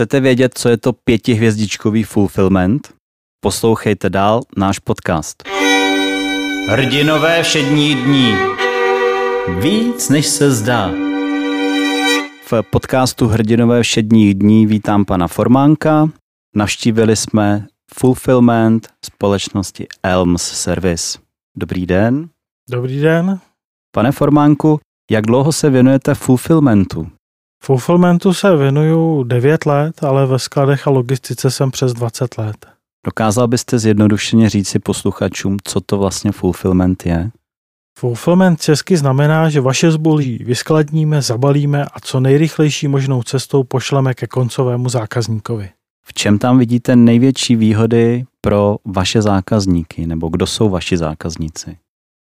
Chcete vědět, co je to pětihvězdičkový fulfillment? Poslouchejte dál náš podcast. Hrdinové všední dní. Víc, než se zdá. V podcastu Hrdinové všedních dní vítám pana Formánka. Navštívili jsme fulfillment společnosti Elms Service. Dobrý den. Dobrý den. Pane Formánku, jak dlouho se věnujete fulfillmentu? Fulfillmentu se věnuju 9 let, ale ve skladech a logistice jsem přes 20 let. Dokázal byste zjednodušeně říci posluchačům, co to vlastně fulfillment je? Fulfillment česky znamená, že vaše zboží vyskladníme, zabalíme a co nejrychlejší možnou cestou pošleme ke koncovému zákazníkovi. V čem tam vidíte největší výhody pro vaše zákazníky, nebo kdo jsou vaši zákazníci?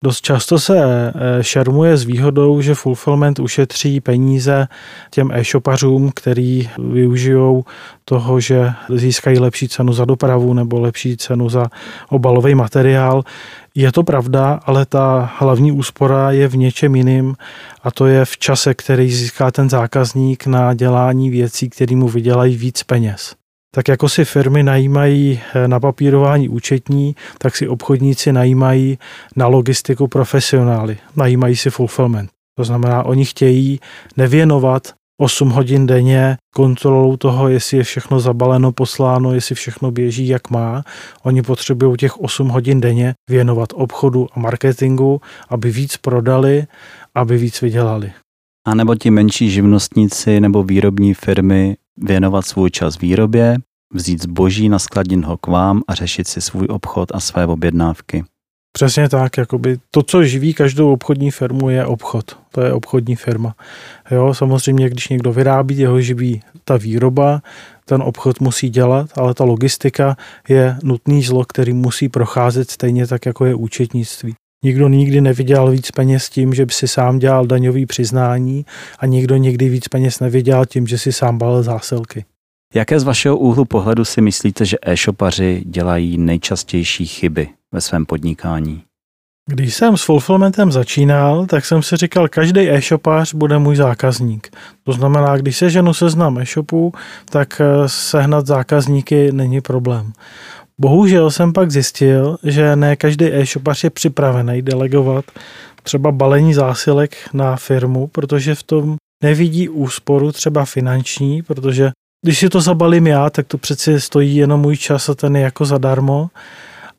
Dost často se eh, šermuje s výhodou, že fulfillment ušetří peníze těm e-shopařům, který využijou toho, že získají lepší cenu za dopravu nebo lepší cenu za obalový materiál. Je to pravda, ale ta hlavní úspora je v něčem jiným a to je v čase, který získá ten zákazník na dělání věcí, které mu vydělají víc peněz. Tak jako si firmy najímají eh, na papírování účetní, tak si obchodníci najímají na logistiku profesionály, najímají si fulfillment. To znamená, oni chtějí nevěnovat 8 hodin denně kontrolou toho, jestli je všechno zabaleno, posláno, jestli všechno běží, jak má. Oni potřebují těch 8 hodin denně věnovat obchodu a marketingu, aby víc prodali, aby víc vydělali. A nebo ti menší živnostníci nebo výrobní firmy věnovat svůj čas výrobě, vzít zboží, naskladit ho k vám a řešit si svůj obchod a své objednávky. Přesně tak, jakoby to, co živí každou obchodní firmu, je obchod. To je obchodní firma. Jo, samozřejmě, když někdo vyrábí, jeho živí ta výroba, ten obchod musí dělat, ale ta logistika je nutný zlo, který musí procházet stejně tak, jako je účetnictví. Nikdo nikdy nevydělal víc peněz tím, že by si sám dělal daňový přiznání a nikdo nikdy víc peněz nevydělal tím, že si sám balil zásilky. Jaké z vašeho úhlu pohledu si myslíte, že e-shopaři dělají nejčastější chyby ve svém podnikání? Když jsem s fulfillmentem začínal, tak jsem si říkal, každý e-shopář bude můj zákazník. To znamená, když se ženu seznam e-shopů, tak eh, sehnat zákazníky není problém. Bohužel jsem pak zjistil, že ne každý e-shopař je připravený delegovat třeba balení zásilek na firmu, protože v tom nevidí úsporu třeba finanční, protože když si to zabalím já, tak to přeci stojí jenom můj čas a ten je jako zadarmo.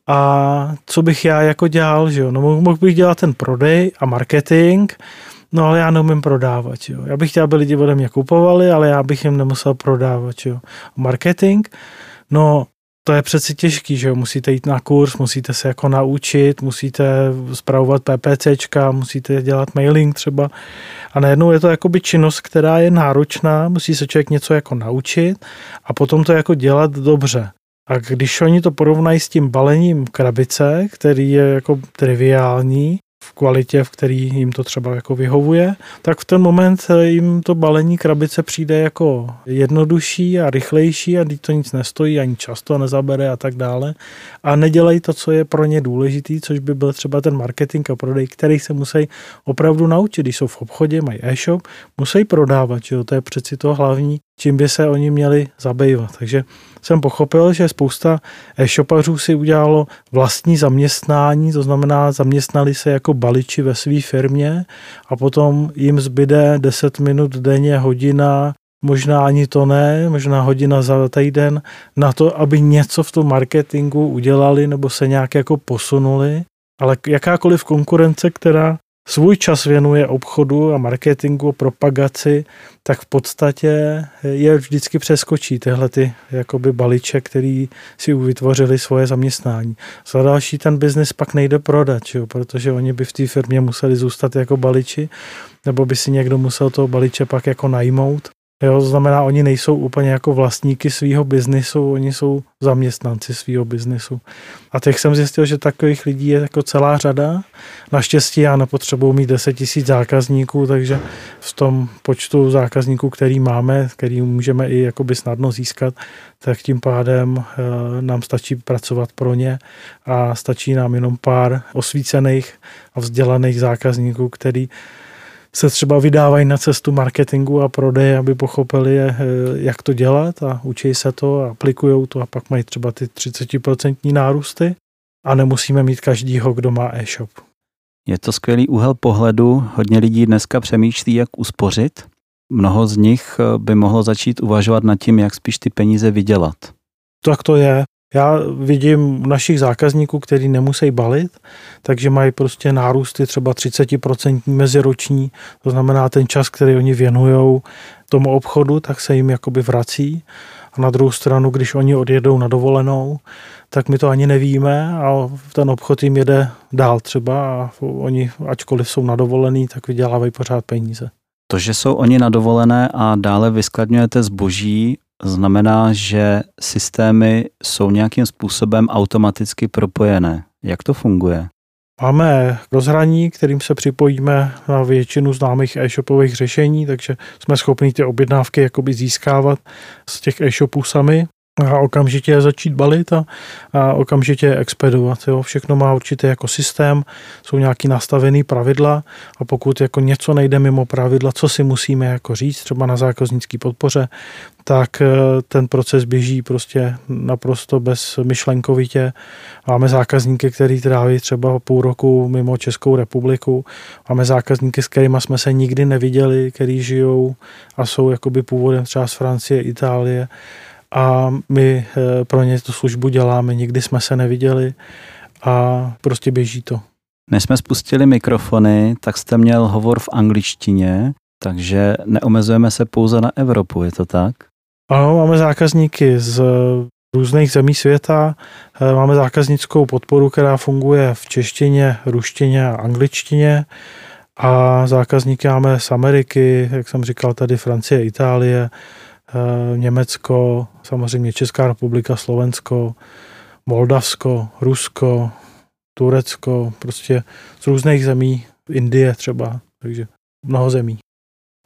A co bych já jako dělal, že jo? No mohl bych dělat ten prodej a marketing, no ale já neumím prodávat, jo? Já bych chtěl, aby lidi ode mě kupovali, ale já bych jim nemusel prodávat, jo? Marketing, no to je přeci těžký, že jo? Musíte jít na kurz, musíte se jako naučit, musíte zpravovat PPCčka, musíte dělat mailing třeba. A najednou je to jakoby činnost, která je náročná, musí se člověk něco jako naučit a potom to jako dělat dobře. A když oni to porovnají s tím balením krabice, který je jako triviální, v kvalitě, v který jim to třeba jako vyhovuje, tak v ten moment jim to balení krabice přijde jako jednodušší a rychlejší a to nic nestojí, ani často nezabere a tak dále. A nedělají to, co je pro ně důležitý, což by byl třeba ten marketing a prodej, který se musí opravdu naučit. Když jsou v obchodě, mají e-shop, musí prodávat, jo? to je přeci to hlavní, čím by se oni měli zabývat. Takže jsem pochopil, že spousta e-shopařů si udělalo vlastní zaměstnání, to znamená zaměstnali se jako baliči ve své firmě a potom jim zbyde 10 minut denně, hodina, možná ani to ne, možná hodina za týden, na to, aby něco v tom marketingu udělali nebo se nějak jako posunuli. Ale jakákoliv konkurence, která svůj čas věnuje obchodu a marketingu, propagaci, tak v podstatě je vždycky přeskočí tyhle ty jakoby balíče, který si vytvořili svoje zaměstnání. Za další ten biznis pak nejde prodat, jo, protože oni by v té firmě museli zůstat jako baliči, nebo by si někdo musel toho balíče pak jako najmout Jo, to znamená, oni nejsou úplně jako vlastníky svého biznisu, oni jsou zaměstnanci svého biznisu. A teď jsem zjistil, že takových lidí je jako celá řada. Naštěstí já nepotřebuji mít 10 tisíc zákazníků, takže v tom počtu zákazníků, který máme, který můžeme i jakoby snadno získat, tak tím pádem e, nám stačí pracovat pro ně a stačí nám jenom pár osvícených a vzdělaných zákazníků, který se třeba vydávají na cestu marketingu a prodeje, aby pochopili, eh, jak to dělat a učí se to a aplikují to a pak mají třeba ty 30% nárůsty a nemusíme mít každýho, kdo má e-shop. Je to skvělý úhel pohledu. Hodně lidí dneska přemýšlí, jak uspořit. Mnoho z nich eh, by mohlo začít uvažovat nad tím, jak spíš ty peníze vydělat. Tak to je. Já vidím našich zákazníků, kteří nemusí balit, takže mají prostě nárůsty třeba 30% meziroční, to znamená ten čas, který oni věnují tomu obchodu, tak se jim jakoby vrací. A na druhou stranu, když oni odjedou na dovolenou, tak my to ani nevíme a ten obchod jim jede dál třeba a oni, ačkoliv jsou na dovolený, tak vydělávají pořád peníze. To, že jsou oni na dovolené a dále vyskladňujete zboží, znamená, že systémy jsou nějakým způsobem automaticky propojené. Jak to funguje? Máme rozhraní, kterým se připojíme na většinu známých e-shopových řešení, takže jsme schopni ty objednávky jakoby získávat z těch e-shopů sami a okamžitě začít balit a, a okamžitě expedovat. Jo. Všechno má určitě jako systém, jsou nějaký nastavený pravidla a pokud jako něco nejde mimo pravidla, co si musíme jako říct, třeba na zákaznické podpoře, tak eh, ten proces běží prostě naprosto bez myšlenkovitě. Máme zákazníky, který tráví třeba půl roku mimo Českou republiku. Máme zákazníky, s kterými jsme se nikdy neviděli, který žijou a jsou jakoby původem třeba z Francie, Itálie a my eh, pro ně tu službu děláme, nikdy jsme se neviděli a prostě běží to. Než jsme spustili mikrofony, tak jste měl hovor v angličtině, takže neomezujeme se pouze na Evropu, je to tak? Ano, máme zákazníky z různých zemí světa. Eh, máme zákaznickou podporu, která funguje v češtině, ruštině a angličtině. A zákazníky máme z Ameriky, jak jsem říkal, tady Francie, Itálie, Eh, Německo, samozřejmě Česká republika, Slovensko, Moldavsko, Rusko, Turecko, prostě z různých zemí, Indie třeba, takže mnoho zemí.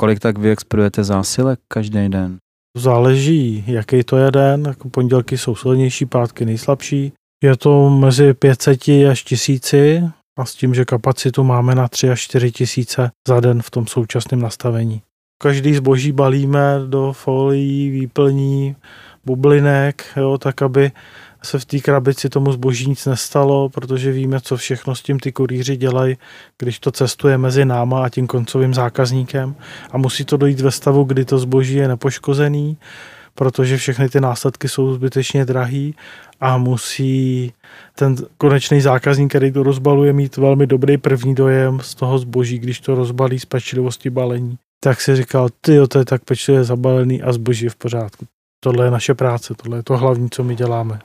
Kolik tak vy expedujete zásilek každý den? Záleží, jaký to je den, pondělky jsou silnější, pátky nejslabší. Je to mezi 500 až tisíci a s tím, že kapacitu máme na 3 až 4 tisíce za den v tom současném nastavení. Každý zboží balíme do folií, výplní, bublinek, jo, tak aby se v té krabici tomu zboží nic nestalo, protože víme, co všechno s tím ty kurýři dělají, když to cestuje mezi náma a tím koncovým zákazníkem a musí to dojít ve stavu, kdy to zboží je nepoškozený, protože všechny ty následky jsou zbytečně drahý a musí ten konečný zákazník, který to rozbaluje, mít velmi dobrý první dojem z toho zboží, když to rozbalí z pečlivosti balení tak si říkal, ty to je tak pečlivě zabalený a zboží v pořádku. Tohle je naše práce, tohle je to hlavní, co my děláme.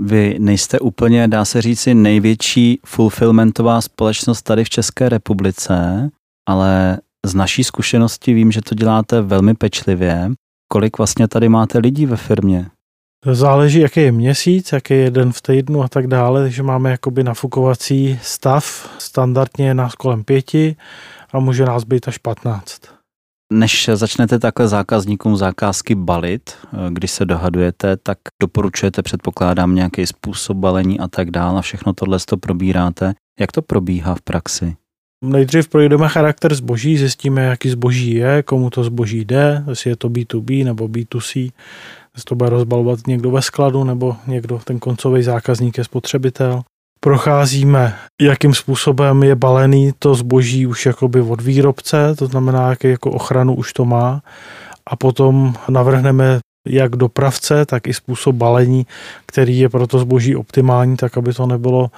Vy nejste úplně, dá se říci, největší fulfillmentová společnost tady v České republice, ale z naší zkušenosti vím, že to děláte velmi pečlivě. Kolik vlastně tady máte lidí ve firmě? Záleží, jaký je měsíc, jaký je den v týdnu a tak dále, takže máme jakoby nafukovací stav, standardně je nás kolem pěti a může nás být až patnáct. Než začnete takhle zákazníkům zákazky balit, když se dohadujete, tak doporučujete, předpokládám, nějaký způsob balení a tak dále a všechno tohle to probíráte. Jak to probíhá v praxi? Nejdřív projdeme charakter zboží, zjistíme, jaký zboží je, komu to zboží jde, jestli je to B2B nebo B2C, jestli to bude rozbalovat někdo ve skladu nebo někdo, ten koncový zákazník je spotřebitel procházíme, jakým způsobem je balený to zboží už jakoby od výrobce, to znamená, jaký jako ochranu už to má a potom navrhneme jak dopravce, tak i způsob balení, který je pro to zboží optimální, tak aby to nebylo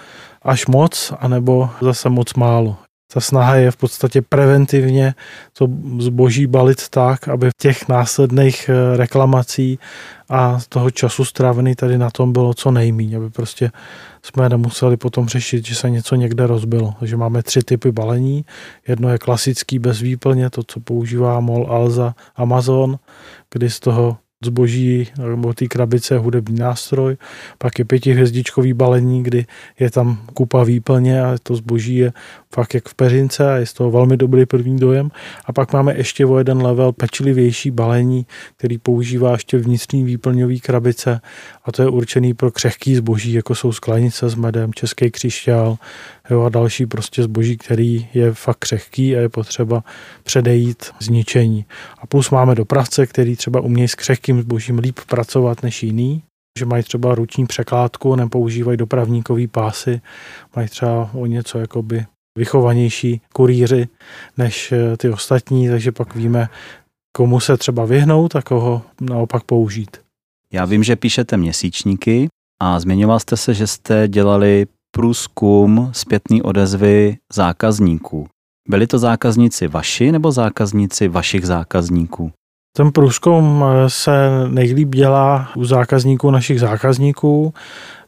až moc, anebo zase moc málo. Ta snaha je v podstatě preventivně to zboží balit tak, aby v těch následných eh, reklamací a toho času strávený tady na tom bylo co nejméně, aby prostě jsme nemuseli potom řešit, že se něco někde rozbilo. Takže máme tři typy balení. Jedno je klasický bez výplně, to, co používá MOL, Alza, Amazon, kdy z toho zboží nebo té krabice hudební nástroj, pak je pětihvězdičkový balení, kdy je tam kupa výplně a to zboží je fakt jak v peřince a je z toho velmi dobrý první dojem. A pak máme ještě o jeden level pečlivější balení, který používá ještě vnitřní výplňový krabice a to je určený pro křehký zboží, jako jsou sklenice s medem, český křišťál jo, a další prostě zboží, který je fakt křehký a je potřeba předejít zničení. A plus máme dopravce, který třeba umějí s křehkým zbožím líp pracovat než jiný, že mají třeba ruční překládku, nepoužívají dopravníkový pásy, mají třeba o něco jakoby vychovanější kurýři než eh, ty ostatní, takže pak víme, komu se třeba vyhnout a koho naopak použít. Já vím, že píšete měsíčníky a zmiňoval jste se, že jste dělali průzkum zpětný odezvy zákazníků. Byli to zákazníci vaši nebo zákazníci vašich zákazníků? Ten průzkum eh, se nejlíp dělá u zákazníků našich zákazníků,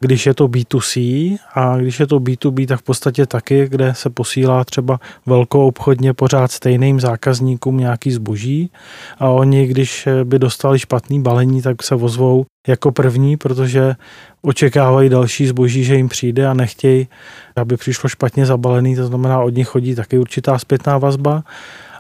když je to B2C a když je to B2B, tak v podstatě taky, kde se posílá třeba velkou obchodně pořád stejným zákazníkům nějaký zboží. A oni, když by dostali špatný balení, tak se ozvou jako první, protože očekávají další zboží, že jim přijde a nechtějí, aby přišlo špatně zabalený, to znamená, od nich chodí taky určitá zpětná vazba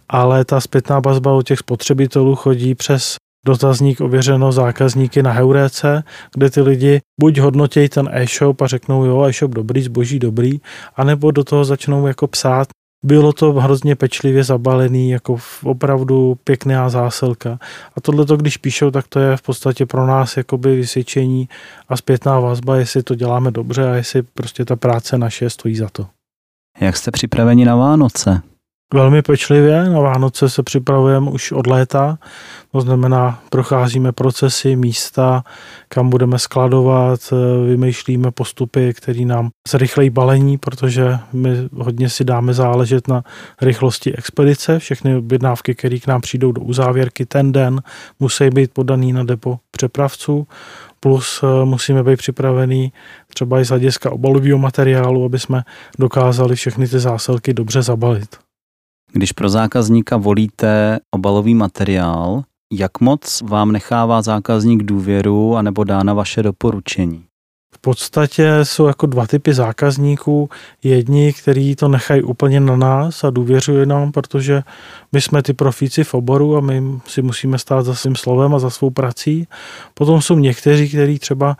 ale ta zpětná vazba od těch spotřebitelů chodí přes dotazník ověřeno zákazníky na Heuréce, kde ty lidi buď hodnotějí ten e-shop a řeknou, jo, e-shop dobrý, zboží dobrý, anebo do toho začnou jako psát, bylo to hrozně pečlivě zabalený, jako opravdu pěkná zásilka. A tohle, když píšou, tak to je v podstatě pro nás jakoby vysvědčení a zpětná vazba, jestli to děláme dobře a jestli prostě ta práce naše stojí za to. Jak jste připraveni na Vánoce? Velmi pečlivě. Na Vánoce se připravujeme už od léta, to znamená, procházíme procesy, místa, kam budeme skladovat, vymýšlíme postupy, které nám zrychlejí balení, protože my hodně si dáme záležet na rychlosti expedice. Všechny objednávky, které k nám přijdou do uzávěrky ten den, musí být podaný na depo přepravců plus eh, musíme být připravený třeba i z hlediska obalového materiálu, aby jsme dokázali všechny ty zásilky dobře zabalit. Když pro zákazníka volíte obalový materiál, jak moc vám nechává zákazník důvěru anebo dá na vaše doporučení? V podstatě jsou jako dva typy zákazníků. Jedni, kteří to nechají úplně na nás a důvěřují nám, protože my jsme ty profíci v oboru a my si musíme stát za svým slovem a za svou prací. Potom jsou někteří, kteří třeba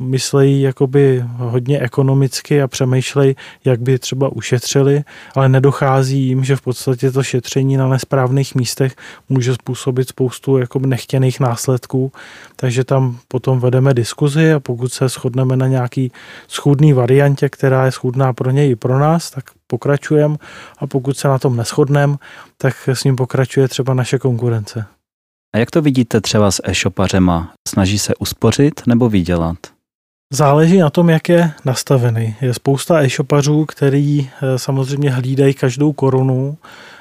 myslejí jakoby hodně ekonomicky a přemýšlejí, jak by třeba ušetřili, ale nedochází jim, že v podstatě to šetření na nesprávných místech může způsobit spoustu jakoby nechtěných následků, takže tam potom vedeme diskuzi a pokud se shodneme na nějaký schůdný variantě, která je schůdná pro něj i pro nás, tak pokračujeme a pokud se na tom neschodneme, tak s ním pokračuje třeba naše konkurence. A jak to vidíte třeba s e-shopařema? Snaží se uspořit nebo vydělat? Záleží na tom, jak je nastavený. Je spousta e-shopařů, který eh, samozřejmě hlídají každou korunu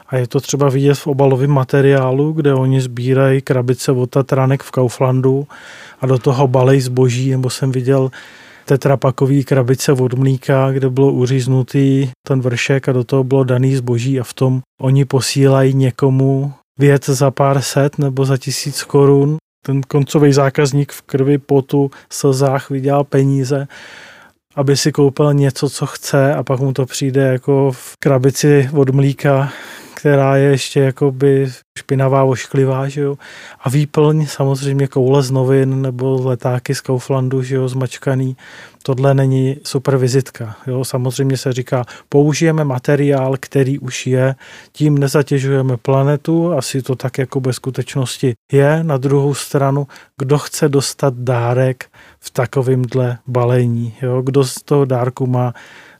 a je to třeba vidět v obalovém materiálu, kde oni sbírají krabice od Tatranek v Kauflandu a do toho balej zboží, nebo jsem viděl tetrapakový krabice od mlíka, kde bylo uříznutý ten vršek a do toho bylo daný zboží a v tom oni posílají někomu věc za pár set nebo za tisíc korun ten koncový zákazník v krvi, potu, slzách vydělal peníze, aby si koupil něco, co chce a pak mu to přijde jako v krabici od mlíka, která je ještě jakoby špinavá, ošklivá, že jo. A výplň samozřejmě koule z novin nebo letáky z Kauflandu, že jo, zmačkaný. Tohle není super vizitka. Jo. Samozřejmě se říká, použijeme materiál, který už je, tím nezatěžujeme planetu, asi to tak jako ve skutečnosti je. Na druhou stranu, kdo chce dostat dárek v takovémhle balení, jo. kdo z toho dárku má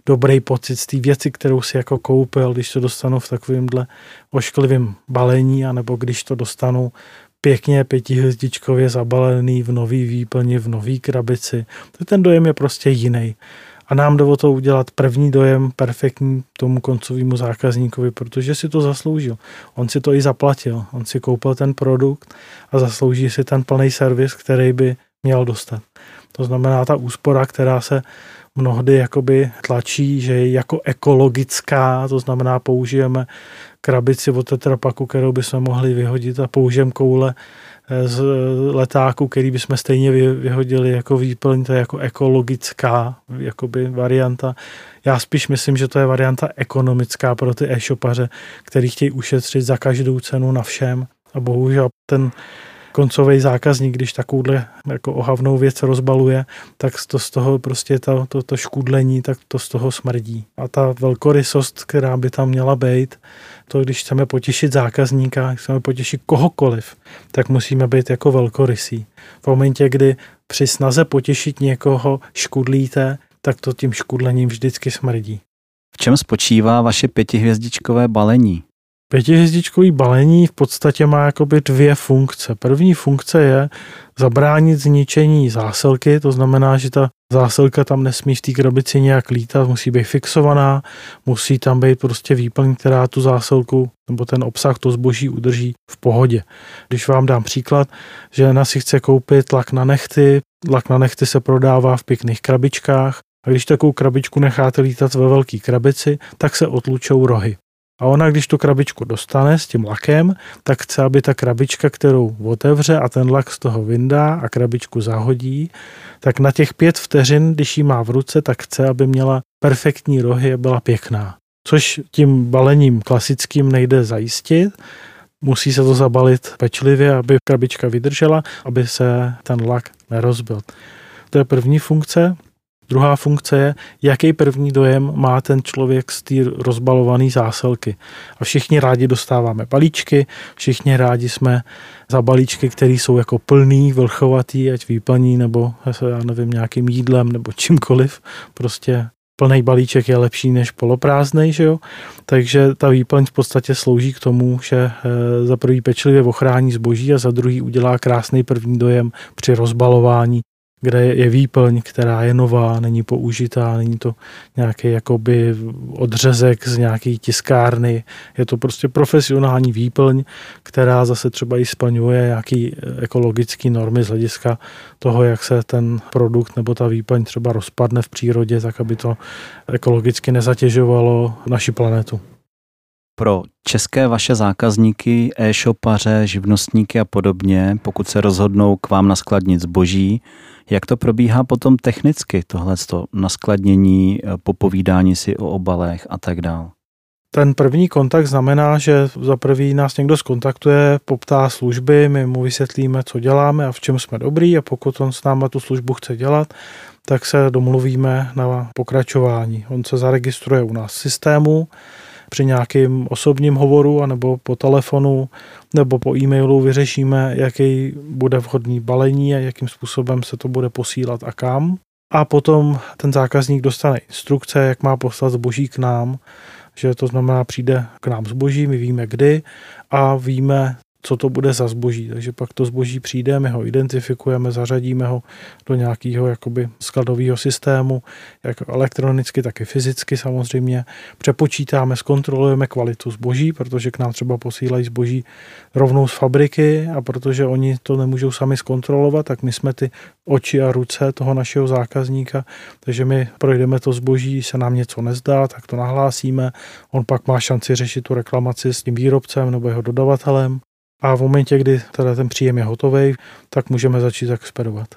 dobrý pocit z té věci, kterou si jako koupil, když to dostanu v takovémhle ošklivém balení, anebo když to dostanu pěkně pětihvězdičkově zabalený v nový výplni, v nový krabici. Ten dojem je prostě jiný. A nám jde o to udělat první dojem perfektní tomu koncovému zákazníkovi, protože si to zasloužil. On si to i zaplatil. On si koupil ten produkt a zaslouží si ten plný servis, který by měl dostat. To znamená ta úspora, která se mnohdy jakoby tlačí, že je jako ekologická, to znamená použijeme krabici od tetrapaku, kterou bychom mohli vyhodit a použijeme koule z letáku, který bychom stejně vyhodili jako výplň, to je jako ekologická jakoby varianta. Já spíš myslím, že to je varianta ekonomická pro ty e-shopaře, který chtějí ušetřit za každou cenu na všem. A bohužel ten koncový zákazník, když takovouhle jako ohavnou věc rozbaluje, tak to z toho prostě to, to, to škudlení, tak to z toho smrdí. A ta velkorysost, která by tam měla být, to když chceme potěšit zákazníka, chceme potěšit kohokoliv, tak musíme být jako velkorysí. V momentě, kdy při snaze potěšit někoho škudlíte, tak to tím škudlením vždycky smrdí. V čem spočívá vaše pětihvězdičkové balení? Pětihvězdičkový balení v podstatě má jakoby dvě funkce. První funkce je zabránit zničení zásilky, to znamená, že ta zásilka tam nesmí v té krabici nějak lítat, musí být fixovaná, musí tam být prostě výplň, která tu zásilku nebo ten obsah, to zboží udrží v pohodě. Když vám dám příklad, že na si chce koupit lak na nechty, lak na nechty se prodává v pěkných krabičkách, a když takovou krabičku necháte lítat ve velké krabici, tak se otlučou rohy. A ona, když tu krabičku dostane s tím lakem, tak chce, aby ta krabička, kterou otevře a ten lak z toho vyndá a krabičku zahodí, tak na těch pět vteřin, když ji má v ruce, tak chce, aby měla perfektní rohy a byla pěkná. Což tím balením klasickým nejde zajistit, musí se to zabalit pečlivě, aby krabička vydržela, aby se ten lak nerozbil. To je první funkce. Druhá funkce je, jaký první dojem má ten člověk z té rozbalované zásilky. A všichni rádi dostáváme balíčky, všichni rádi jsme za balíčky, které jsou jako plný, vlchovatý, ať výplní, nebo já nevím, nějakým jídlem, nebo čímkoliv. Prostě plný balíček je lepší než poloprázdnej, že jo? Takže ta výplň v podstatě slouží k tomu, že eh, za prvý pečlivě ochrání zboží a za druhý udělá krásný první dojem při rozbalování kde je výplň, která je nová, není použitá, není to nějaký jakoby odřezek z nějaké tiskárny, je to prostě profesionální výplň, která zase třeba i splňuje nějaký ekologický normy z hlediska toho, jak se ten produkt nebo ta výplň třeba rozpadne v přírodě, tak aby to ekologicky nezatěžovalo naši planetu. Pro české vaše zákazníky, e-shopaře, živnostníky a podobně, pokud se rozhodnou k vám naskladnit zboží, jak to probíhá potom technicky, tohle naskladnění, eh, popovídání si o obalech a tak dále? Ten první kontakt znamená, že za prvý nás někdo skontaktuje, poptá služby, my mu vysvětlíme, co děláme a v čem jsme dobrý a pokud on s náma tu službu chce dělat, tak se domluvíme na pokračování. On se zaregistruje u nás v systému, při nějakém osobním hovoru anebo po telefonu nebo po e-mailu vyřešíme, jaký bude vhodný balení a jakým způsobem se to bude posílat a kam. A potom ten zákazník dostane instrukce, jak má poslat zboží k nám, že to znamená, přijde k nám zboží, my víme kdy a víme, co to bude za zboží. Takže pak to zboží přijde, my ho identifikujeme, zařadíme ho do nějakého jakoby skladového systému, jak elektronicky, tak i fyzicky samozřejmě. Přepočítáme, zkontrolujeme kvalitu zboží, protože k nám třeba posílají zboží rovnou z fabriky a protože oni to nemůžou sami zkontrolovat, tak my jsme ty oči a ruce toho našeho zákazníka, takže my projdeme to zboží, se nám něco nezdá, tak to nahlásíme, on pak má šanci řešit tu reklamaci s tím výrobcem nebo jeho dodavatelem a v momentě, kdy teda ten příjem je hotový, tak můžeme začít expedovat.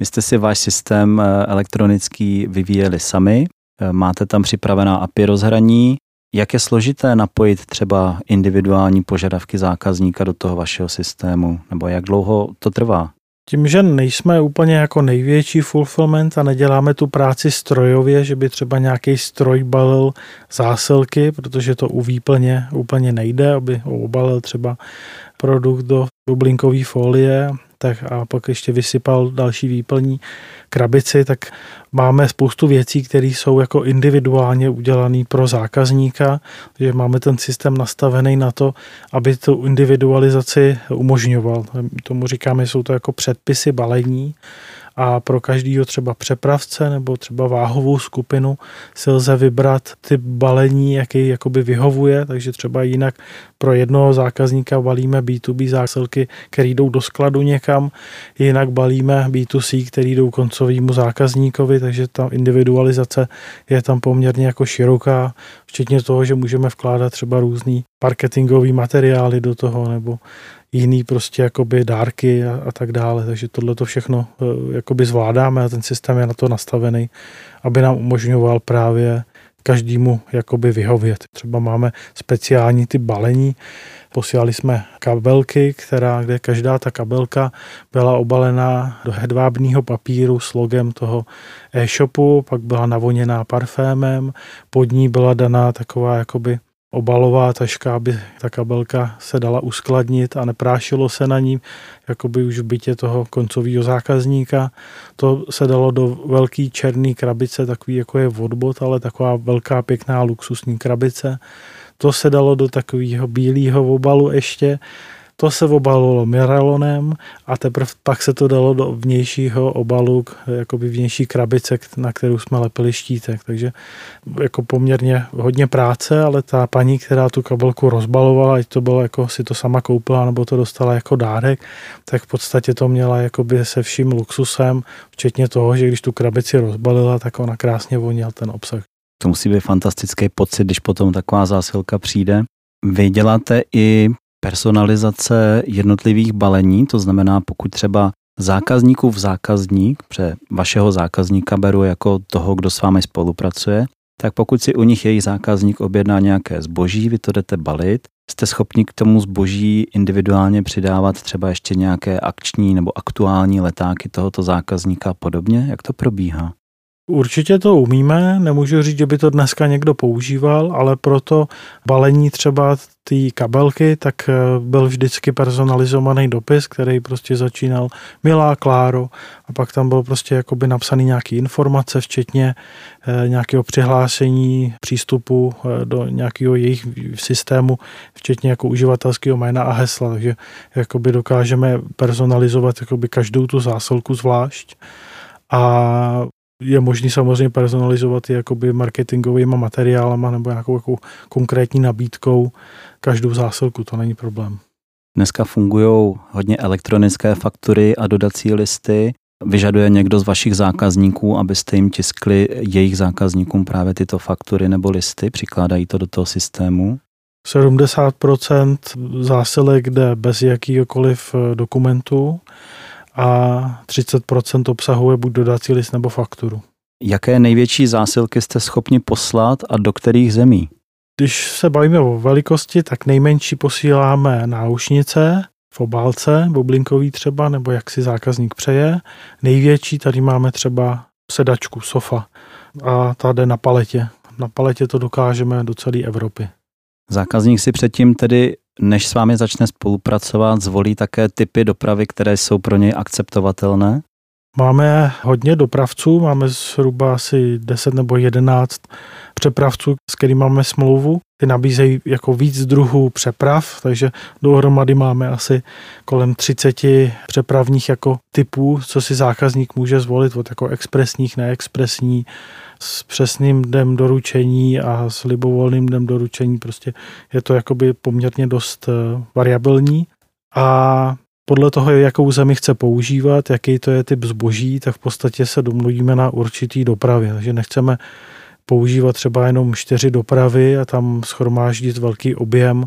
Vy jste si váš systém eh, elektronický vyvíjeli sami, eh, máte tam připravená API rozhraní. Jak je složité napojit třeba individuální požadavky zákazníka do toho vašeho systému? Nebo jak dlouho to trvá? Tím, že nejsme úplně jako největší fulfillment a neděláme tu práci strojově, že by třeba nějaký stroj balil zásilky, protože to u výplně úplně nejde, aby obalil třeba produkt do bublinkové folie tak a pak ještě vysypal další výplní krabici, tak máme spoustu věcí, které jsou jako individuálně udělané pro zákazníka, že máme ten systém nastavený na to, aby tu individualizaci umožňoval. Tomu říkáme, jsou to jako předpisy balení, a pro každýho třeba přepravce nebo třeba váhovou skupinu si lze vybrat ty balení, jaký jakoby vyhovuje, takže třeba jinak pro jednoho zákazníka balíme B2B zásilky, které jdou do skladu někam, jinak balíme B2C, které jdou koncovému zákazníkovi, takže ta individualizace je tam poměrně jako široká, včetně toho, že můžeme vkládat třeba různý marketingový materiály do toho nebo jiný prostě jakoby dárky a, a tak dále. Takže tohle to všechno e, jakoby zvládáme a ten systém je na to nastavený, aby nám umožňoval právě každému jakoby vyhovět. Třeba máme speciální ty balení, posílali jsme kabelky, která, kde každá ta kabelka byla obalená do hedvábního papíru s logem toho e-shopu, pak byla navoněná parfémem, pod ní byla daná taková jakoby obalová taška, aby ta kabelka se dala uskladnit a neprášilo se na ní, jako by už v bytě toho koncového zákazníka. To se dalo do velké černé krabice, takový jako je vodbot, ale taková velká pěkná luxusní krabice. To se dalo do takového bílého obalu ještě to se obalovalo miralonem a teprve pak se to dalo do vnějšího obalu, jakoby vnější krabice, na kterou jsme lepili štítek. Takže jako poměrně hodně práce, ale ta paní, která tu kabelku rozbalovala, ať to bylo jako si to sama koupila nebo to dostala jako dárek, tak v podstatě to měla jakoby se vším luxusem, včetně toho, že když tu krabici rozbalila, tak ona krásně voněl ten obsah. To musí být fantastický pocit, když potom taková zásilka přijde. Vy děláte i personalizace jednotlivých balení, to znamená, pokud třeba zákazníkův zákazník, pře vašeho zákazníka beru jako toho, kdo s vámi spolupracuje, tak pokud si u nich jejich zákazník objedná nějaké zboží, vy to jdete balit, jste schopni k tomu zboží individuálně přidávat třeba ještě nějaké akční nebo aktuální letáky tohoto zákazníka a podobně? Jak to probíhá? Určitě to umíme, nemůžu říct, že by to dneska někdo používal, ale proto balení třeba té kabelky, tak eh, byl vždycky personalizovaný dopis, který prostě začínal Milá Kláro a pak tam byl prostě jakoby napsaný nějaký informace, včetně eh, nějakého přihlášení přístupu eh, do nějakého jejich systému, včetně jako uživatelského jména a hesla, takže jakoby dokážeme personalizovat jakoby každou tu zásilku zvlášť. A je možný samozřejmě personalizovat i jakoby marketingovými materiálama nebo nějakou jako konkrétní nabídkou každou zásilku, to není problém. Dneska fungují hodně elektronické faktury a dodací listy. Vyžaduje někdo z vašich zákazníků, abyste jim tiskli jejich zákazníkům právě tyto faktury nebo listy? Přikládají to do toho systému? 70% zásilek jde bez jakýkoliv dokumentu a 30% obsahuje buď dodací list nebo fakturu. Jaké největší zásilky jste schopni poslat a do kterých zemí? Když se bavíme o velikosti, tak nejmenší posíláme náušnice v obálce, bublinkový třeba, nebo jak si zákazník přeje. Největší tady máme třeba sedačku, sofa a ta jde na paletě. Na paletě to dokážeme do celé Evropy. Zákazník si předtím tedy než s vámi začne spolupracovat, zvolí také typy dopravy, které jsou pro něj akceptovatelné? Máme hodně dopravců, máme zhruba asi 10 nebo 11 přepravců, s kterými máme smlouvu. Ty nabízejí jako víc druhů přeprav, takže dohromady máme asi kolem 30 přepravních jako typů, co si zákazník může zvolit od jako expresních, neexpresní, s přesným dnem doručení a s libovolným dnem doručení. Prostě je to jakoby poměrně dost eh, variabilní. A podle toho, jakou zemi chce používat, jaký to je typ zboží, tak v podstatě se domluvíme na určitý dopravě. Takže nechceme používat třeba jenom čtyři dopravy a tam schromáždit velký objem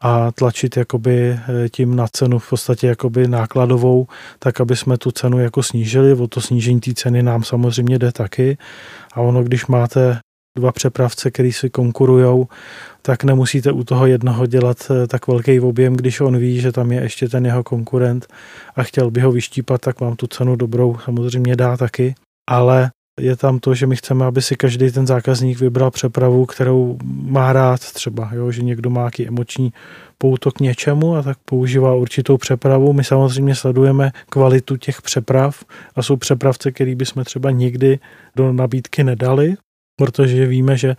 a tlačit jakoby eh, tím na cenu v podstatě jakoby nákladovou, tak aby jsme tu cenu jako snížili. O to snížení té ceny nám samozřejmě jde taky. A ono, když máte dva přepravce, který si konkurují, tak nemusíte u toho jednoho dělat eh, tak velký objem, když on ví, že tam je ještě ten jeho konkurent a chtěl by ho vyštípat, tak vám tu cenu dobrou samozřejmě dá taky. Ale je tam to, že my chceme, aby si každý ten zákazník vybral přepravu, kterou má rád třeba, jo? že někdo má nějaký emoční pouto k něčemu a tak používá určitou přepravu. My samozřejmě sledujeme kvalitu těch přeprav a jsou přepravce, který bychom třeba nikdy do nabídky nedali, protože víme, že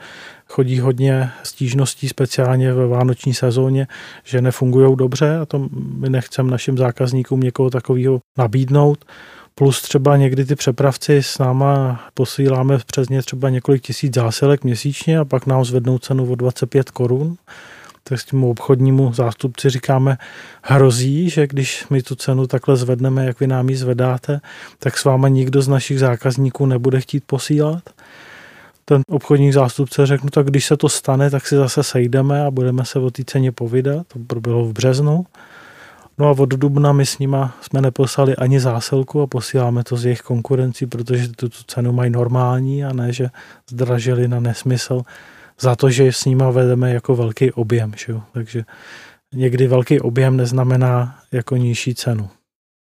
chodí hodně stížností, speciálně ve vánoční sezóně, že nefungují dobře a to my nechceme našim zákazníkům někoho takového nabídnout. Plus třeba někdy ty přepravci s náma posíláme přes ně třeba několik tisíc zásilek měsíčně a pak nám zvednou cenu o 25 korun. Tak s tím obchodnímu zástupci říkáme, hrozí, že když my tu cenu takhle zvedneme, jak vy nám ji zvedáte, tak s váma nikdo z našich zákazníků nebude chtít posílat. Ten obchodní zástupce řekl, tak když se to stane, tak si zase sejdeme a budeme se o té ceně povídat. To bylo v březnu No a od dubna my s nima jsme neposlali ani zásilku a posíláme to z jejich konkurencí, protože tu cenu mají normální a ne, že zdražili na nesmysl za to, že s nima vedeme jako velký objem. Že jo? Takže někdy velký objem neznamená jako nižší cenu.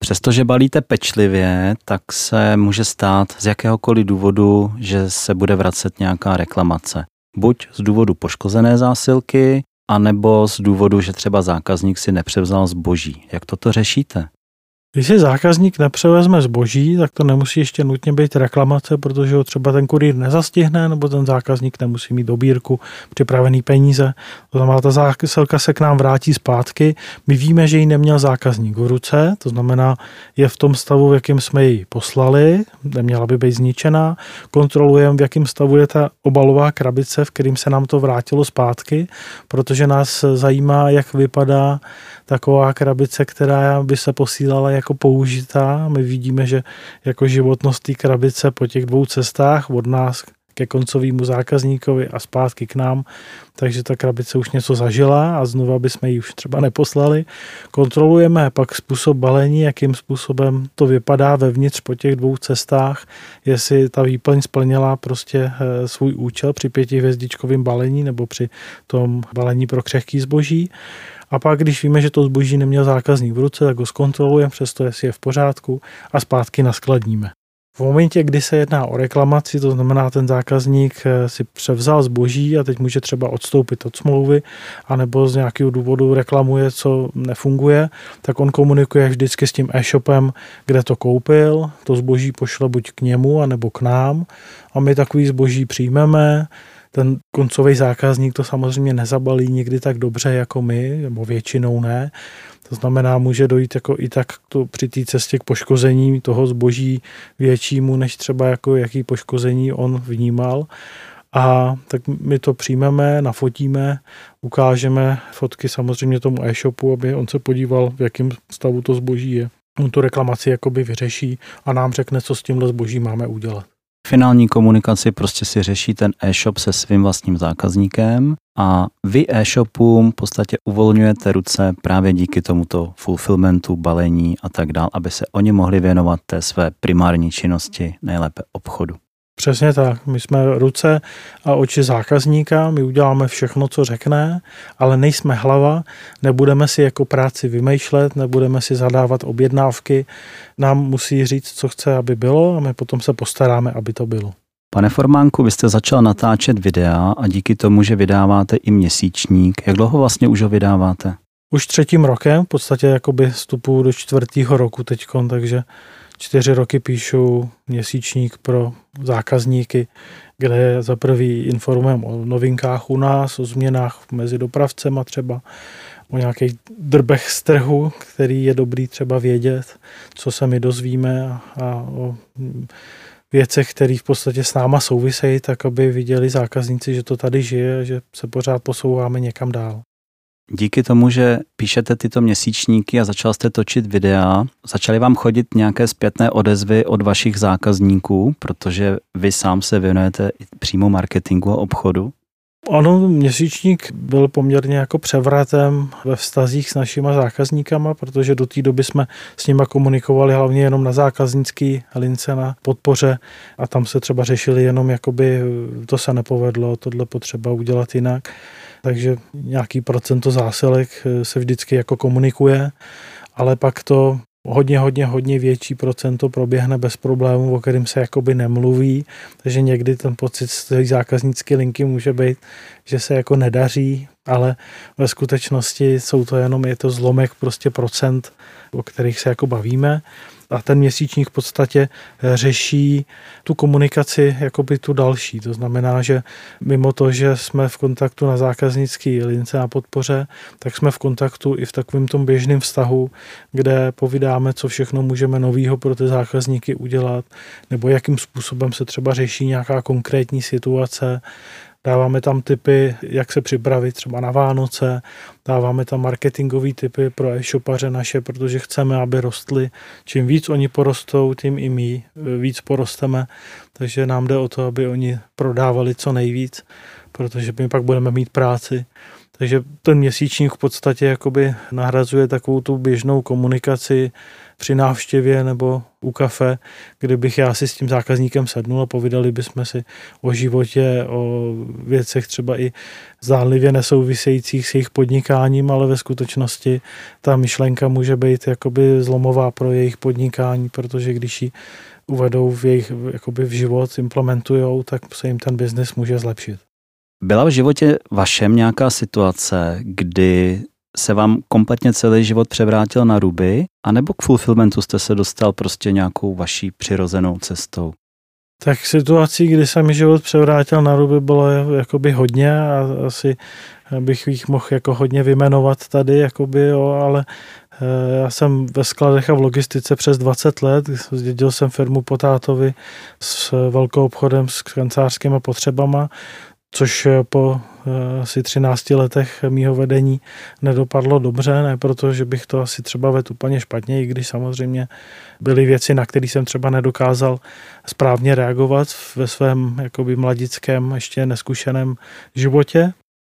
Přestože balíte pečlivě, tak se může stát z jakéhokoliv důvodu, že se bude vracet nějaká reklamace. Buď z důvodu poškozené zásilky, anebo z důvodu, že třeba zákazník si nepřevzal zboží. Jak toto řešíte? Když si zákazník nepřevezme zboží, tak to nemusí ještě nutně být reklamace, protože ho třeba ten kurýr nezastihne, nebo ten zákazník nemusí mít dobírku, připravený peníze. To znamená, ta zásilka se k nám vrátí zpátky. My víme, že ji neměl zákazník v ruce, to znamená, je v tom stavu, v jakém jsme ji poslali, neměla by být zničená. Kontrolujeme, v jakém stavu je ta obalová krabice, v kterým se nám to vrátilo zpátky, protože nás zajímá, jak vypadá taková krabice, která by se posílala jako použitá. My vidíme, že jako životnost té krabice po těch dvou cestách od nás ke koncovému zákazníkovi a zpátky k nám, takže ta krabice už něco zažila a znova bychom ji už třeba neposlali. Kontrolujeme pak způsob balení, jakým způsobem to vypadá vevnitř po těch dvou cestách, jestli ta výplň splněla prostě eh, svůj účel při pětihvězdičkovém balení nebo při tom balení pro křehký zboží. A pak, když víme, že to zboží neměl zákazník v ruce, tak ho zkontrolujeme přesto, jestli je v pořádku a zpátky naskladníme. V momentě, kdy se jedná o reklamaci, to znamená, ten zákazník eh, si převzal zboží a teď může třeba odstoupit od smlouvy, anebo z nějakého důvodu reklamuje, co nefunguje, tak on komunikuje vždycky s tím e-shopem, kde to koupil, to zboží pošle buď k němu, anebo k nám a my takový zboží přijmeme, ten koncový zákazník to samozřejmě nezabalí nikdy tak dobře jako my, nebo většinou ne. To znamená, může dojít jako i tak to při té cestě k poškození toho zboží většímu, než třeba jako jaký poškození on vnímal. A tak my to přijmeme, nafotíme, ukážeme fotky samozřejmě tomu e-shopu, aby on se podíval, v jakém stavu to zboží je. On tu reklamaci jakoby vyřeší a nám řekne, co s tímhle zboží máme udělat finální komunikaci prostě si řeší ten e-shop se svým vlastním zákazníkem a vy e-shopům v podstatě uvolňujete ruce právě díky tomuto fulfillmentu, balení a tak dál, aby se oni mohli věnovat té své primární činnosti, nejlépe obchodu. Přesně tak. My jsme ruce a oči zákazníka, my uděláme všechno, co řekne, ale nejsme hlava, nebudeme si jako práci vymýšlet, nebudeme si zadávat objednávky. Nám musí říct, co chce, aby bylo a my potom se postaráme, aby to bylo. Pane Formánku, vy jste začal natáčet videa a díky tomu, že vydáváte i měsíčník, jak dlouho vlastně už ho vydáváte? Už třetím rokem, v podstatě jakoby vstupu do čtvrtého roku teďkon, takže čtyři roky píšu měsíčník pro zákazníky, kde za prvý informujeme o novinkách u nás, o změnách mezi dopravcema třeba, o nějakých drbech z trhu, který je dobrý třeba vědět, co se my dozvíme a o věcech, které v podstatě s náma souvisejí, tak aby viděli zákazníci, že to tady žije, že se pořád posouváme někam dál. Díky tomu, že píšete tyto měsíčníky a začal jste točit videa, začaly vám chodit nějaké zpětné odezvy od vašich zákazníků, protože vy sám se věnujete přímo marketingu a obchodu? Ano, měsíčník byl poměrně jako převratem ve vztazích s našima zákazníkama, protože do té doby jsme s nima komunikovali hlavně jenom na zákaznický lince na podpoře a tam se třeba řešili jenom jakoby to se nepovedlo, tohle potřeba udělat jinak takže nějaký procento zásilek eh, se vždycky jako komunikuje, ale pak to hodně, hodně, hodně větší procento proběhne bez problémů, o kterým se jakoby nemluví, takže někdy ten pocit z té zákaznické linky může být, že se jako nedaří, ale ve skutečnosti jsou to jenom, je to zlomek prostě procent, o kterých se jako bavíme a ten měsíčník v podstatě eh, řeší tu komunikaci jakoby tu další. To znamená, že mimo to, že jsme v kontaktu na zákaznické lince na podpoře, tak jsme v kontaktu i v takovém tom běžném vztahu, kde povídáme, co všechno můžeme novýho pro ty zákazníky udělat, nebo jakým způsobem se třeba řeší nějaká konkrétní situace, Dáváme tam typy, jak se připravit třeba na Vánoce, dáváme tam marketingové typy pro e-shopaře naše, protože chceme, aby rostly. Čím víc oni porostou, tím i my víc porosteme, takže nám jde o to, aby oni prodávali co nejvíc, protože my pak budeme mít práci. Takže ten měsíčník v podstatě jakoby nahrazuje takovou tu běžnou komunikaci při návštěvě nebo u kafe, kde bych já si s tím zákazníkem sednul a povídali bychom si o životě, o věcech třeba i zdánlivě nesouvisejících s jejich podnikáním, ale ve skutečnosti ta myšlenka může být jakoby zlomová pro jejich podnikání, protože když ji uvedou v jejich jakoby v život, implementujou, tak se jim ten biznis může zlepšit. Byla v životě vašem nějaká situace, kdy se vám kompletně celý život převrátil na ruby, anebo k fulfillmentu jste se dostal prostě nějakou vaší přirozenou cestou? Tak situací, kdy se mi život převrátil na ruby, bylo jakoby hodně a asi bych jich mohl jako hodně vymenovat tady, jakoby, jo, ale eh, já jsem ve skladech a v logistice přes 20 let, zdědil jsem firmu po tátovi s velkou obchodem s kancelářskými potřebama, což po eh, asi 13 letech mýho vedení nedopadlo dobře, ne proto, že bych to asi třeba vedl úplně špatně, i když samozřejmě byly věci, na které jsem třeba nedokázal správně reagovat ve svém jakoby mladickém, ještě neskušeném životě.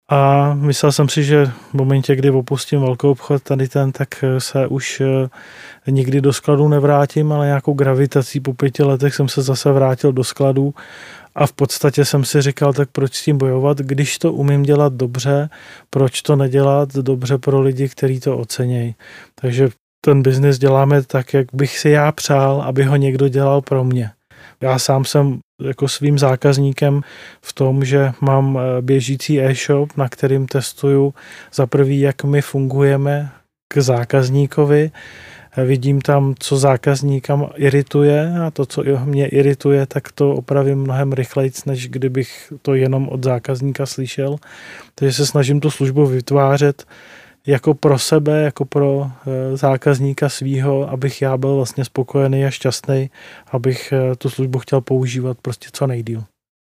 A myslel jsem si, že v momentě, kdy opustím velkou obchod, tady ten, tak se už eh, nikdy do skladu nevrátím, ale nějakou gravitací po pěti letech jsem se zase vrátil do skladu a v podstatě jsem si říkal, tak proč s tím bojovat, když to umím dělat dobře, proč to nedělat dobře pro lidi, kteří to ocenějí. Takže ten biznis děláme tak, jak bych si já přál, aby ho někdo dělal pro mě. Já sám jsem jako svým zákazníkem v tom, že mám eh, běžící e-shop, na kterým testuju za prvý, jak my fungujeme k zákazníkovi, vidím tam, co zákazníkam irituje a to, co mě irituje, tak to opravím mnohem rychleji, než kdybych to jenom od zákazníka slyšel. Takže se snažím tu službu vytvářet jako pro sebe, jako pro eh, zákazníka svýho, abych já byl vlastně spokojený a šťastný, abych eh, tu službu chtěl používat prostě co nejdíl.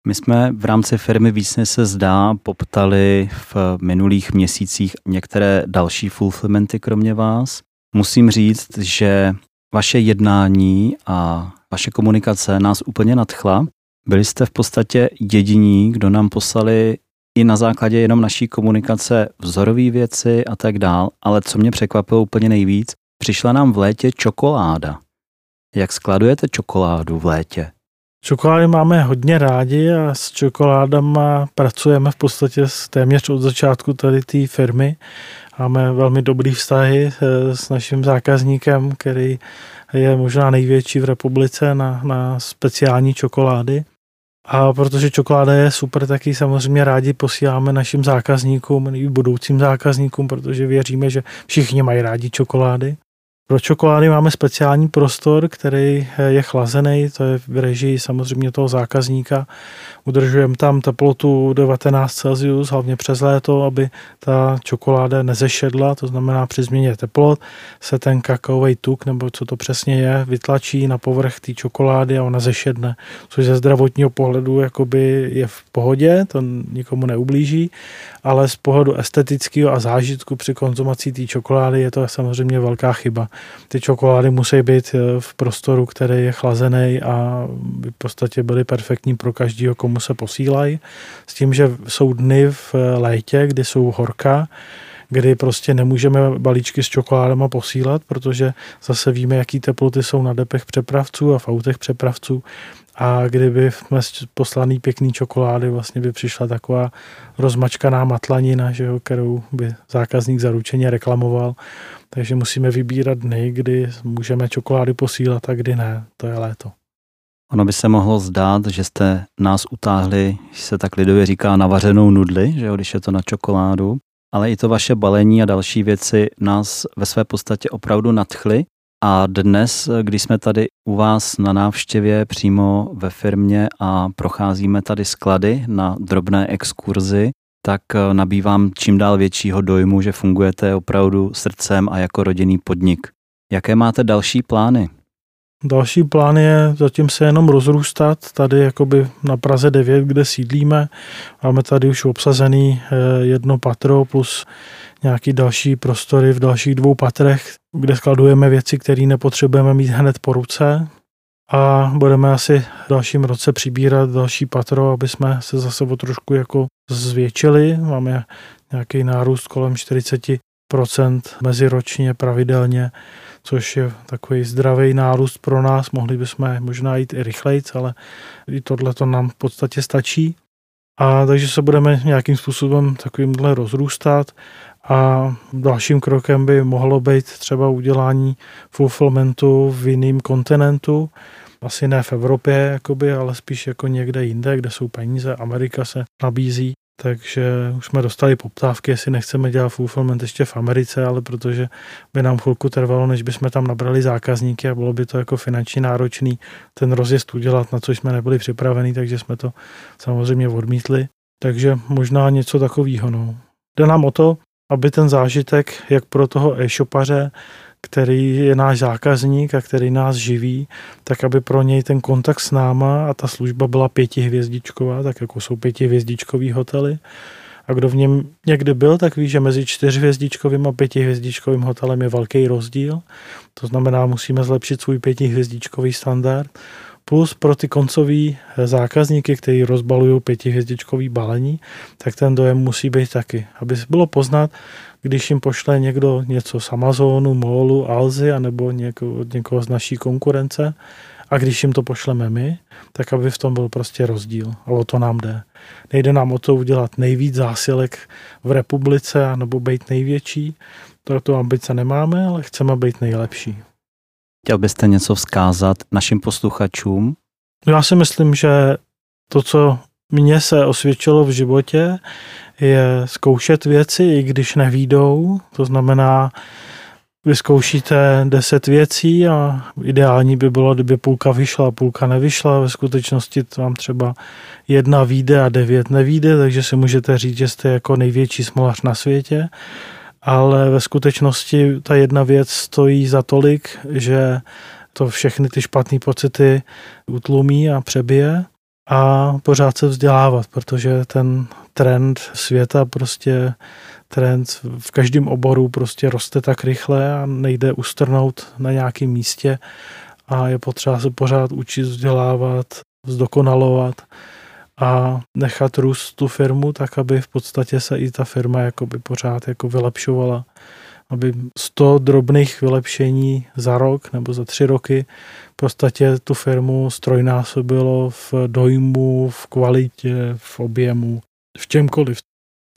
My jsme v rámci firmy Vícně se zdá poptali v minulých měsících některé další fulfillmenty kromě vás. Musím říct, že vaše jednání a vaše komunikace nás úplně nadchla. Byli jste v podstatě jediní, kdo nám poslali i na základě jenom naší komunikace vzorové věci a tak dál, ale co mě překvapilo úplně nejvíc, přišla nám v létě čokoláda. Jak skladujete čokoládu v létě? Čokolády máme hodně rádi a s čokoládama pracujeme v podstatě téměř od začátku tady té firmy. Máme velmi dobrý vztahy eh, s naším zákazníkem, který je možná největší v republice na, na speciální čokolády. A protože čokoláda je super, tak ji samozřejmě rádi posíláme našim zákazníkům i budoucím zákazníkům, protože věříme, že všichni mají rádi čokolády. Pro čokolády máme speciální prostor, který je chlazený, to je v režii samozřejmě toho zákazníka. Udržujeme tam teplotu 19 Celsius, hlavně přes léto, aby ta čokoláda nezešedla, to znamená při změně teplot se ten kakaový tuk, nebo co to přesně je, vytlačí na povrch té čokolády a ona zešedne, což ze zdravotního pohledu jakoby je v pohodě, to nikomu neublíží, ale z pohledu estetického a zážitku při konzumaci té čokolády je to samozřejmě velká chyba. Ty čokolády musí být eh, v prostoru, který je chlazený a by v podstatě byly perfektní pro každého, komu se posílají. S tím, že jsou dny v létě, kdy jsou horka, kdy prostě nemůžeme balíčky s čokoládama posílat, protože zase víme, jaký teploty jsou na depech přepravců a v autech přepravců a kdyby jsme poslaný pěkný čokolády, vlastně by přišla taková rozmačkaná matlanina, že jo, kterou by zákazník zaručeně reklamoval. Takže musíme vybírat dny, kdy můžeme čokolády posílat a kdy ne. To je léto. Ono by se mohlo zdát, že jste nás utáhli, se tak lidově říká, navařenou nudli, že jo, když je to na čokoládu, ale i to vaše balení a další věci nás ve své podstatě opravdu nadchly a dnes, když jsme tady u vás na návštěvě přímo ve firmě a procházíme tady sklady na drobné exkurzi, tak nabývám čím dál většího dojmu, že fungujete opravdu srdcem a jako rodinný podnik. Jaké máte další plány? Další plán je zatím se jenom rozrůstat. Tady jakoby na Praze 9, kde sídlíme, máme tady už obsazený eh, jedno patro plus nějaký další prostory v dalších dvou patrech, kde skladujeme věci, které nepotřebujeme mít hned po ruce. A budeme asi v dalším roce přibírat další patro, aby jsme se zase o trošku jako zvětšili. Máme nějaký nárůst kolem 40% meziročně pravidelně, což je takový zdravý nárůst pro nás. Mohli bychom možná jít i rychleji, ale i tohle to nám v podstatě stačí. A takže se budeme nějakým způsobem takovýmhle rozrůstat a dalším krokem by mohlo být třeba udělání fulfillmentu v jiném kontinentu, asi ne v Evropě, jakoby, ale spíš jako někde jinde, kde jsou peníze. Amerika se nabízí, takže už jsme dostali poptávky, jestli nechceme dělat fulfillment ještě v Americe, ale protože by nám chvilku trvalo, než bychom tam nabrali zákazníky a bylo by to jako finančně náročný ten rozjezd udělat, na co jsme nebyli připraveni, takže jsme to samozřejmě odmítli. Takže možná něco takového. No. Jde nám o to, aby ten zážitek, jak pro toho e-shopaře, který je náš zákazník a který nás živí, tak aby pro něj ten kontakt s náma a ta služba byla pětihvězdičková, tak jako jsou pětihvězdičkový hotely. A kdo v něm někdy byl, tak ví, že mezi čtyřhvězdičkovým a pětihvězdičkovým hotelem je velký rozdíl. To znamená, musíme zlepšit svůj pětihvězdičkový standard. Plus pro ty koncový zákazníky, kteří rozbalují pětihvězdičkový balení, tak ten dojem musí být taky. Aby bylo poznat, když jim pošle někdo něco z Amazonu, Molu, Alzy, anebo něko, od někoho z naší konkurence, a když jim to pošleme my, tak aby v tom byl prostě rozdíl. A o to nám jde. Nejde nám o to udělat nejvíc zásilek v republice, nebo být největší. To, to ambice nemáme, ale chceme být nejlepší. Chtěl byste něco vzkázat našim posluchačům? Já si myslím, že to, co mně se osvědčilo v životě, je zkoušet věci, i když nevídou. To znamená, vyzkoušíte deset věcí a ideální by bylo, kdyby půlka vyšla a půlka nevyšla. Ve skutečnosti vám třeba jedna výjde a devět nevíde, takže si můžete říct, že jste jako největší smolař na světě. Ale ve skutečnosti ta jedna věc stojí za tolik, že to všechny ty špatné pocity utlumí a přebije a pořád se vzdělávat, protože ten trend světa prostě trend v každém oboru prostě roste tak rychle a nejde ustrnout na nějakém místě a je potřeba se pořád učit vzdělávat, zdokonalovat a nechat růst tu firmu tak, aby v podstatě se i ta firma jakoby pořád jako vylepšovala. Aby 100 drobných vylepšení za rok nebo za tři roky v podstatě tu firmu strojnásobilo v dojmu, v kvalitě, v objemu, v čemkoliv.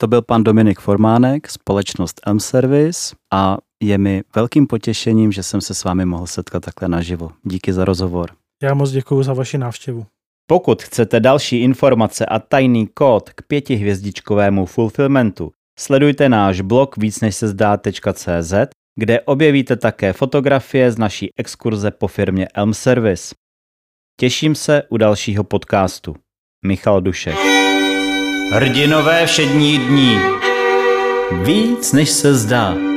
To byl pan Dominik Formánek, společnost Elm Service a je mi velkým potěšením, že jsem se s vámi mohl setkat takhle naživo. Díky za rozhovor. Já moc děkuji za vaši návštěvu. Pokud chcete další informace a tajný kód k pětihvězdičkovému fulfillmentu, sledujte náš blog vícnežsezdá.cz, kde objevíte také fotografie z naší exkurze po firmě Elm Service. Těším se u dalšího podcastu. Michal Dušek. Hrdinové všední dní. Víc než se zdá.